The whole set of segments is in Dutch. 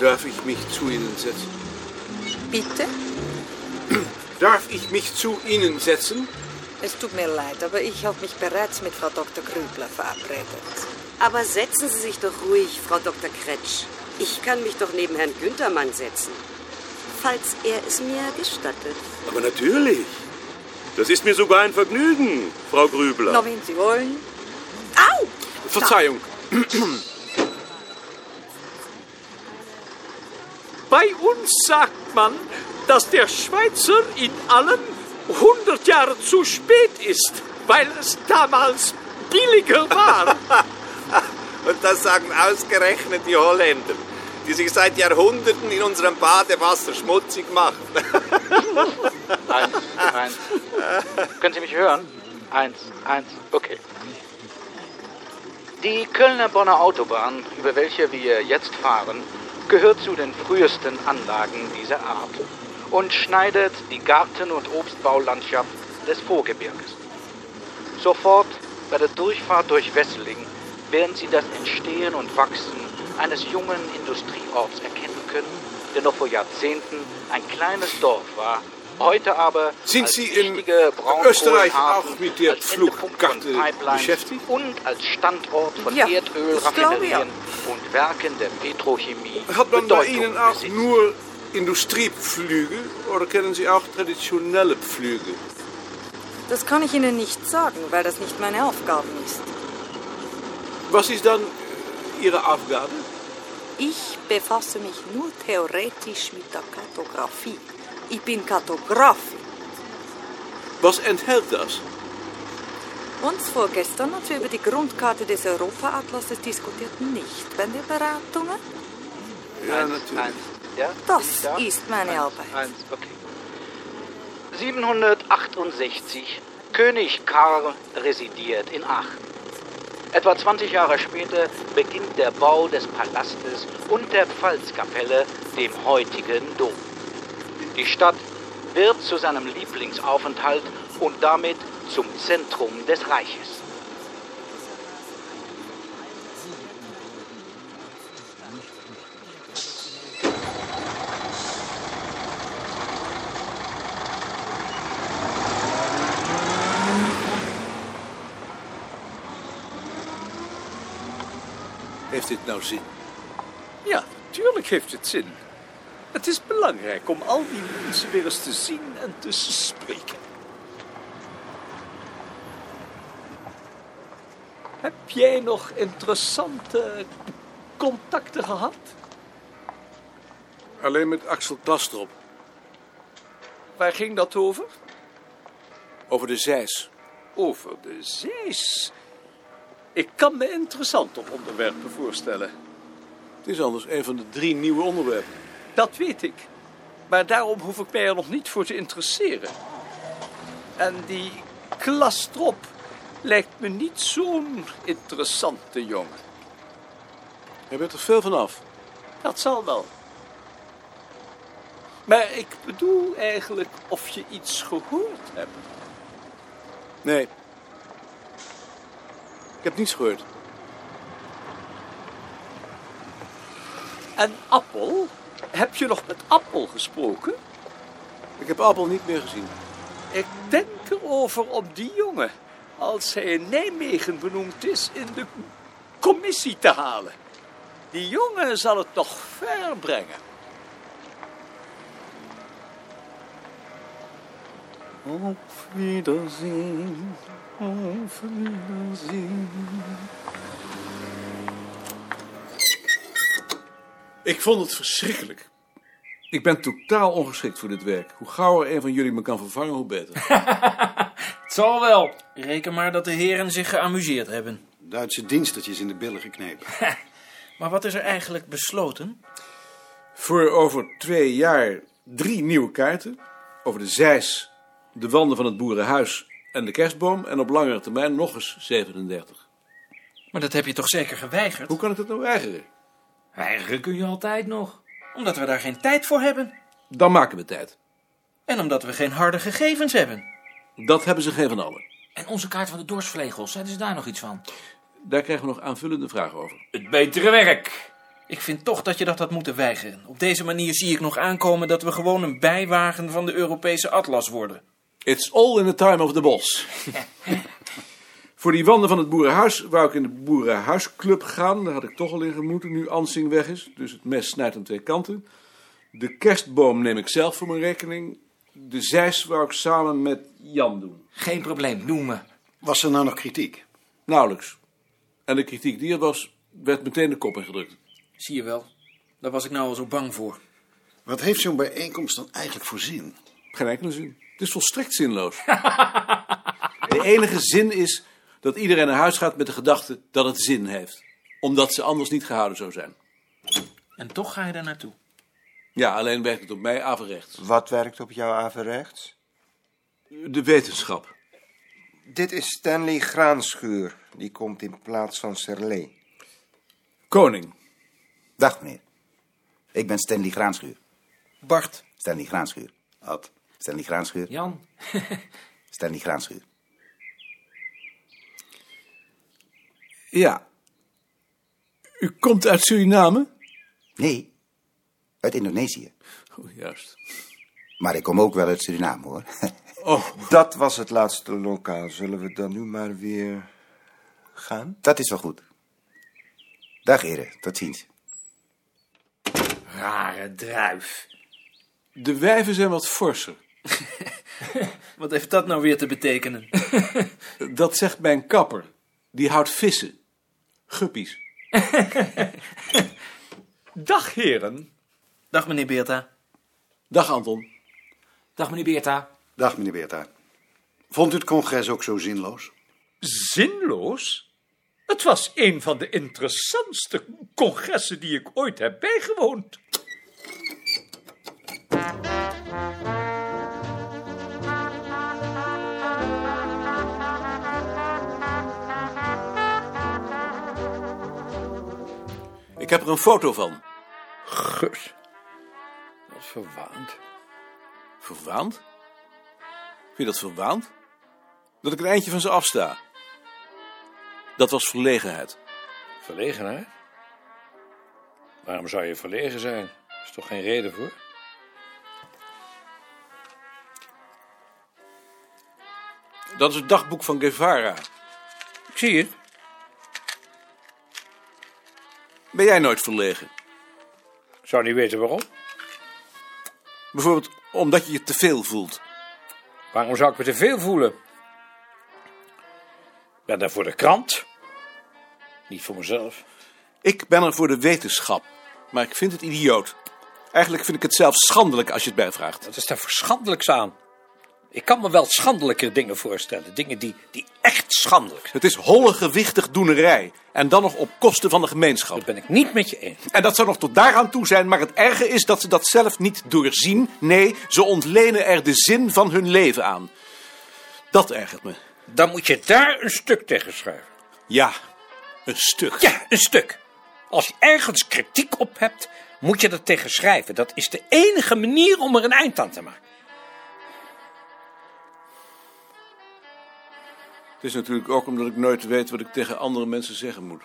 Darf ich mich zu Ihnen setzen? Bitte? Darf ich mich zu Ihnen setzen? Es tut mir leid, aber ich habe mich bereits mit Frau Dr. Krübler verabredet. Aber setzen Sie sich doch ruhig, Frau Dr. Kretsch. Ich kann mich doch neben Herrn Günthermann setzen. Falls er es mir gestattet. Aber natürlich. Das ist mir sogar ein Vergnügen, Frau Grübler. Na, wenn Sie wollen. Au! Verzeihung. Bei uns sagt man, dass der Schweizer in allem 100 Jahre zu spät ist, weil es damals billiger war. Und das sagen ausgerechnet die Holländer, die sich seit Jahrhunderten in unserem Badewasser schmutzig machen. Eins, eins. Können Sie mich hören? Eins, eins, okay. Die Kölner-Bonner Autobahn, über welche wir jetzt fahren, gehört zu den frühesten Anlagen dieser Art und schneidet die Garten- und Obstbaulandschaft des Vorgebirges. Sofort bei der Durchfahrt durch Wesseling werden Sie das Entstehen und Wachsen eines jungen Industrieorts erkennen können, der noch vor Jahrzehnten ein kleines Dorf war, heute aber Sind Sie in Österreich auch mit der Pipelines beschäftigt? und als Standort von Ja, Erdölraffinerien ja. und Werken der Petrochemie Hat man bei Bedeutung Ihnen auch besitzt. nur Industriepflüge oder kennen Sie auch traditionelle Pflüge? Das kann ich Ihnen nicht sagen, weil das nicht meine Aufgabe ist. Was ist dann Ihre Aufgabe? Ich befasse mich nur theoretisch mit der Kartografie. Ich bin Kartografin. Was enthält das? Uns vorgestern, als wir über die Grundkarte des Europa-Atlases diskutierten, nicht bei den Beratungen. Ja, eins, natürlich. Eins. Ja? Das da? ist meine eins, Arbeit. Eins, okay. 768. König Karl residiert in Aachen. Etwa 20 Jahre später beginnt der Bau des Palastes und der Pfalzkapelle, dem heutigen Dom. Die Stadt wird zu seinem Lieblingsaufenthalt und damit zum Zentrum des Reiches. Heeft dit nou zin? Ja, tuurlijk heeft het zin. Het is belangrijk om al die mensen weer eens te zien en te spreken. Heb jij nog interessante contacten gehad? Alleen met Axel Klastrop. Waar ging dat over? Over de zeis. Over de zeis. Ik kan me interessante onderwerpen voorstellen. Het is anders een van de drie nieuwe onderwerpen. Dat weet ik. Maar daarom hoef ik mij er nog niet voor te interesseren. En die Klastrop lijkt me niet zo'n interessante jongen. Je bent er veel van af. Dat zal wel. Maar ik bedoel eigenlijk of je iets gehoord hebt. Nee. Ik heb niets gehoord. En Appel? Heb je nog met Appel gesproken? Ik heb Appel niet meer gezien. Ik denk erover om die jongen, als hij in Nijmegen benoemd is, in de commissie te halen. Die jongen zal het nog ver brengen. Auf Wiedersehen, auf Wiedersehen. Ik vond het verschrikkelijk. Ik ben totaal ongeschikt voor dit werk. Hoe gauwer een van jullie me kan vervangen, hoe beter. Het zal wel. Reken maar dat de heren zich geamuseerd hebben. Duitse dienstertjes in de billen geknepen. Maar wat is er eigenlijk besloten? Voor over twee jaar drie nieuwe kaarten. Over de zeis, de wanden van het boerenhuis en de kerstboom. En op langere termijn nog eens 37. Maar dat heb je toch zeker geweigerd? Hoe kan ik dat nou weigeren? Weigeren kun je altijd nog. Omdat we daar geen tijd voor hebben. Dan maken we tijd. En omdat we geen harde gegevens hebben. Dat hebben ze geen van allen. En onze kaart van de dorsvlegels, zeiden ze daar nog iets van? Daar krijgen we nog aanvullende vragen over. Het betere werk. Ik vind toch dat je dat had moeten weigeren. Op deze manier zie ik nog aankomen dat we gewoon een bijwagen van de Europese atlas worden. It's all in the time of the boss. Voor die wanden van het boerenhuis wou ik in de boerenhuisclub gaan. Daar had ik toch al in gemoeten, nu Ansing weg is. Dus het mes snijdt aan twee kanten. De kerstboom neem ik zelf voor mijn rekening. De zeis wou ik samen met Jan doen. Geen probleem, noem me. Was er nou nog kritiek? Nauwelijks. En de kritiek die er was, werd meteen de kop ingedrukt. Zie je wel. Daar was ik nou al zo bang voor. Wat heeft zo'n bijeenkomst dan eigenlijk voor zin? Geen enkele zin. Het is volstrekt zinloos. de enige zin is dat iedereen naar huis gaat met de gedachte dat het zin heeft. Omdat ze anders niet gehouden zou zijn. En toch ga je daar naartoe. Ja, alleen werkt het op mij averechts. Wat werkt op jou averechts? De wetenschap. Dit is Stanley Graanschuur. Die komt in plaats van Serlé. Koning. Dag meneer. Ik ben Stanley Graanschuur. Bart. Stanley Graanschuur. Ad. Stanley Graanschuur. Jan. Stanley Graanschuur. Ja. U komt uit Suriname? Nee, uit Indonesië. Oh, juist. Maar ik kom ook wel uit Suriname hoor. Oh, Dat was het laatste lokaal. Zullen we dan nu maar weer gaan? Dat is wel goed. Dag heren, tot ziens. Rare druif. de wijven zijn wat forser. Wat heeft dat nou weer te betekenen? Dat zegt mijn kapper. Die houdt vissen. Guppies. Dag heren. Dag meneer Beerta. Dag Anton. Dag meneer Beerta. Dag meneer Beerta. Vond u het congres ook zo zinloos? Zinloos? Het was een van de interessantste congressen die ik ooit heb bijgewoond. Ik heb er een foto van. Gut. Wat verwaand. Verwaand? Vind je dat verwaand? Dat ik een eindje van ze afsta. Dat was verlegenheid. Verlegenheid? Waarom zou je verlegen zijn? Er is toch geen reden voor? Dat is het dagboek van Guevara. Ik zie het. Ben jij nooit verlegen? Ik zou niet weten waarom. Bijvoorbeeld omdat je je te veel voelt. Waarom zou ik me te veel voelen? Ik ben daar voor de krant. Niet voor mezelf. Ik ben er voor de wetenschap. Maar ik vind het idioot. Eigenlijk vind ik het zelfs schandelijk als je het bijvraagt. Wat is daar voor schandelijks aan? Ik kan me wel schandelijke dingen voorstellen. Dingen die, die echt schandelijk zijn. Het is holle gewichtig doenerij. En dan nog op kosten van de gemeenschap. Dat ben ik niet met je eens. En dat zou nog tot daaraan toe zijn, maar het erge is dat ze dat zelf niet doorzien. Nee, ze ontlenen er de zin van hun leven aan. Dat ergert me. Dan moet je daar een stuk tegen schrijven. Ja, een stuk. Ja, een stuk. Als je ergens kritiek op hebt, moet je er tegen schrijven. Dat is de enige manier om er een eind aan te maken. Het is natuurlijk ook omdat ik nooit weet wat ik tegen andere mensen zeggen moet.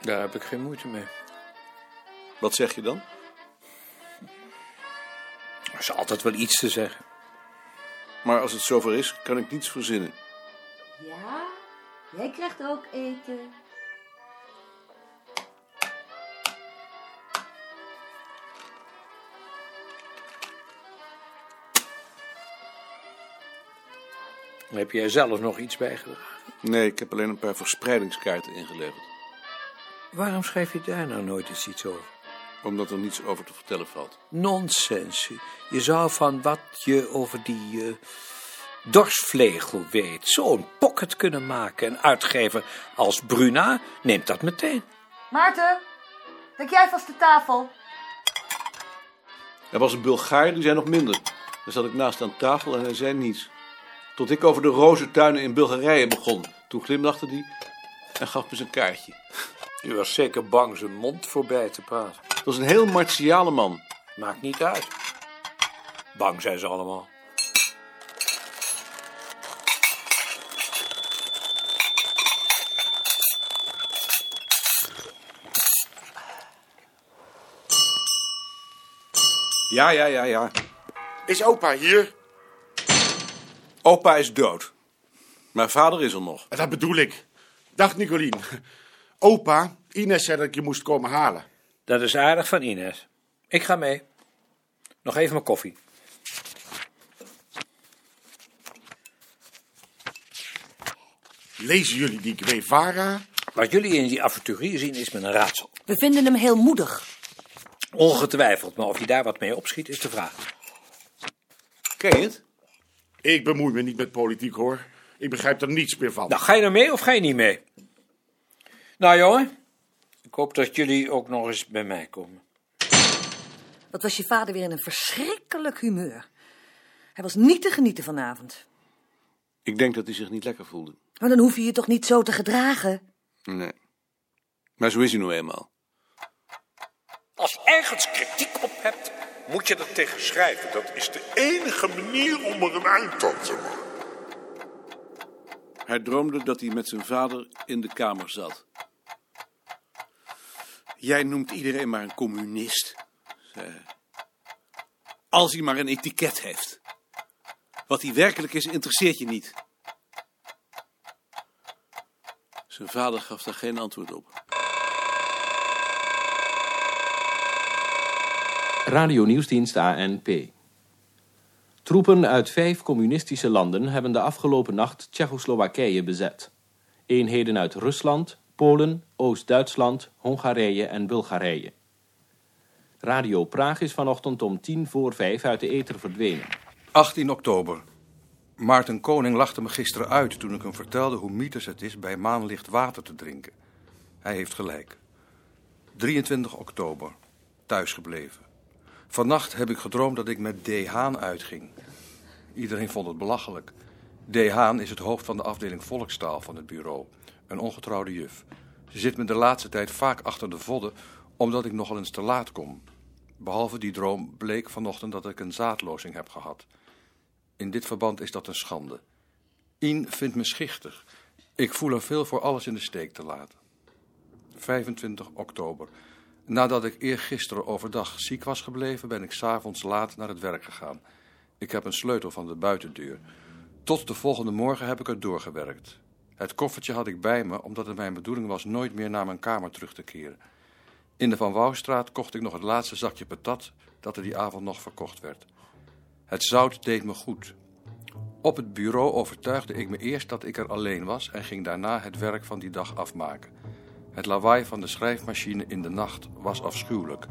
Daar heb ik geen moeite mee. Wat zeg je dan? Er is altijd wel iets te zeggen. Maar als het zover is, kan ik niets verzinnen. Ja, jij krijgt ook eten. Heb jij zelf nog iets bijgedragen? Nee, ik heb alleen een paar verspreidingskaarten ingeleverd. Waarom schrijf je daar nou nooit eens iets over? Omdat er niets over te vertellen valt. Nonsens. Je zou van wat je over die eh, dorsvlegel weet zo'n pocket kunnen maken. En uitgever als Bruna neemt dat meteen. Maarten, dek jij vast de tafel? Er was een Bulgaar, die zei nog minder. Daar zat ik naast aan tafel en hij zei niets. Tot ik over de rozentuinen in Bulgarije begon. Toen glimlachte hij en gaf me zijn kaartje. U was zeker bang zijn mond voorbij te praten. Het was een heel martiale man. Maakt niet uit. Bang zijn ze allemaal. Ja, ja, ja, ja. Is opa hier? Opa is dood. Maar vader is er nog. Dat bedoel ik. Dag Nicolien. Opa, Ines zei dat ik je moest komen halen. Dat is aardig van Ines. Ik ga mee. Nog even mijn koffie. Lezen jullie die Guevara? Wat jullie in die avonturier zien is me een raadsel. We vinden hem heel moedig. Ongetwijfeld, maar of hij daar wat mee opschiet is de vraag. Ken je het? Ik bemoei me niet met politiek hoor. Ik begrijp er niets meer van. Nou, ga je nou mee of ga je niet mee? Nou jongen, ik hoop dat jullie ook nog eens bij mij komen. Wat was je vader weer in een verschrikkelijk humeur. Hij was niet te genieten vanavond. Ik denk dat hij zich niet lekker voelde. Maar dan hoef je je toch niet zo te gedragen? Nee. Maar zo is hij nou eenmaal. Als je ergens kritiek op hebt, moet je er tegen schrijven. Dat is de enige manier om er een eind aan te maken. Hij droomde dat hij met zijn vader in de kamer zat. Jij noemt iedereen maar een communist, zei hij. Als hij maar een etiket heeft. Wat hij werkelijk is, interesseert je niet. Zijn vader gaf daar geen antwoord op. Radio Nieuwsdienst ANP. Troepen uit vijf communistische landen hebben de afgelopen nacht Tsjechoslowakije bezet. Eenheden uit Rusland, Polen, Oost-Duitsland, Hongarije en Bulgarije. Radio Praag is vanochtend om tien voor vijf uit de ether verdwenen. 18 oktober. Maarten Koning lachte me gisteren uit toen ik hem vertelde hoe mythisch het is bij maanlicht water te drinken. Hij heeft gelijk. 23 oktober. Thuisgebleven. Vannacht heb ik gedroomd dat ik met D. Haan uitging. Iedereen vond het belachelijk. D. Haan is het hoofd van de afdeling volkstaal van het bureau. Een ongetrouwde juf. Ze zit me de laatste tijd vaak achter de vodden, omdat ik nogal eens te laat kom. Behalve die droom bleek vanochtend dat ik een zaadlozing heb gehad. In dit verband is dat een schande. Ien vindt me schichtig. Ik voel er veel voor alles in de steek te laten. 25 oktober. Nadat ik eergisteren overdag ziek was gebleven, ben ik s'avonds laat naar het werk gegaan. Ik heb een sleutel van de buitendeur. Tot de volgende morgen heb ik er doorgewerkt. Het koffertje had ik bij me, omdat het mijn bedoeling was nooit meer naar mijn kamer terug te keren. In de Van Wouwstraat kocht ik nog het laatste zakje patat dat er die avond nog verkocht werd. Het zout deed me goed. Op het bureau overtuigde ik me eerst dat ik er alleen was en ging daarna het werk van die dag afmaken. Het lawaai van de schrijfmachine in de nacht was afschuwelijk.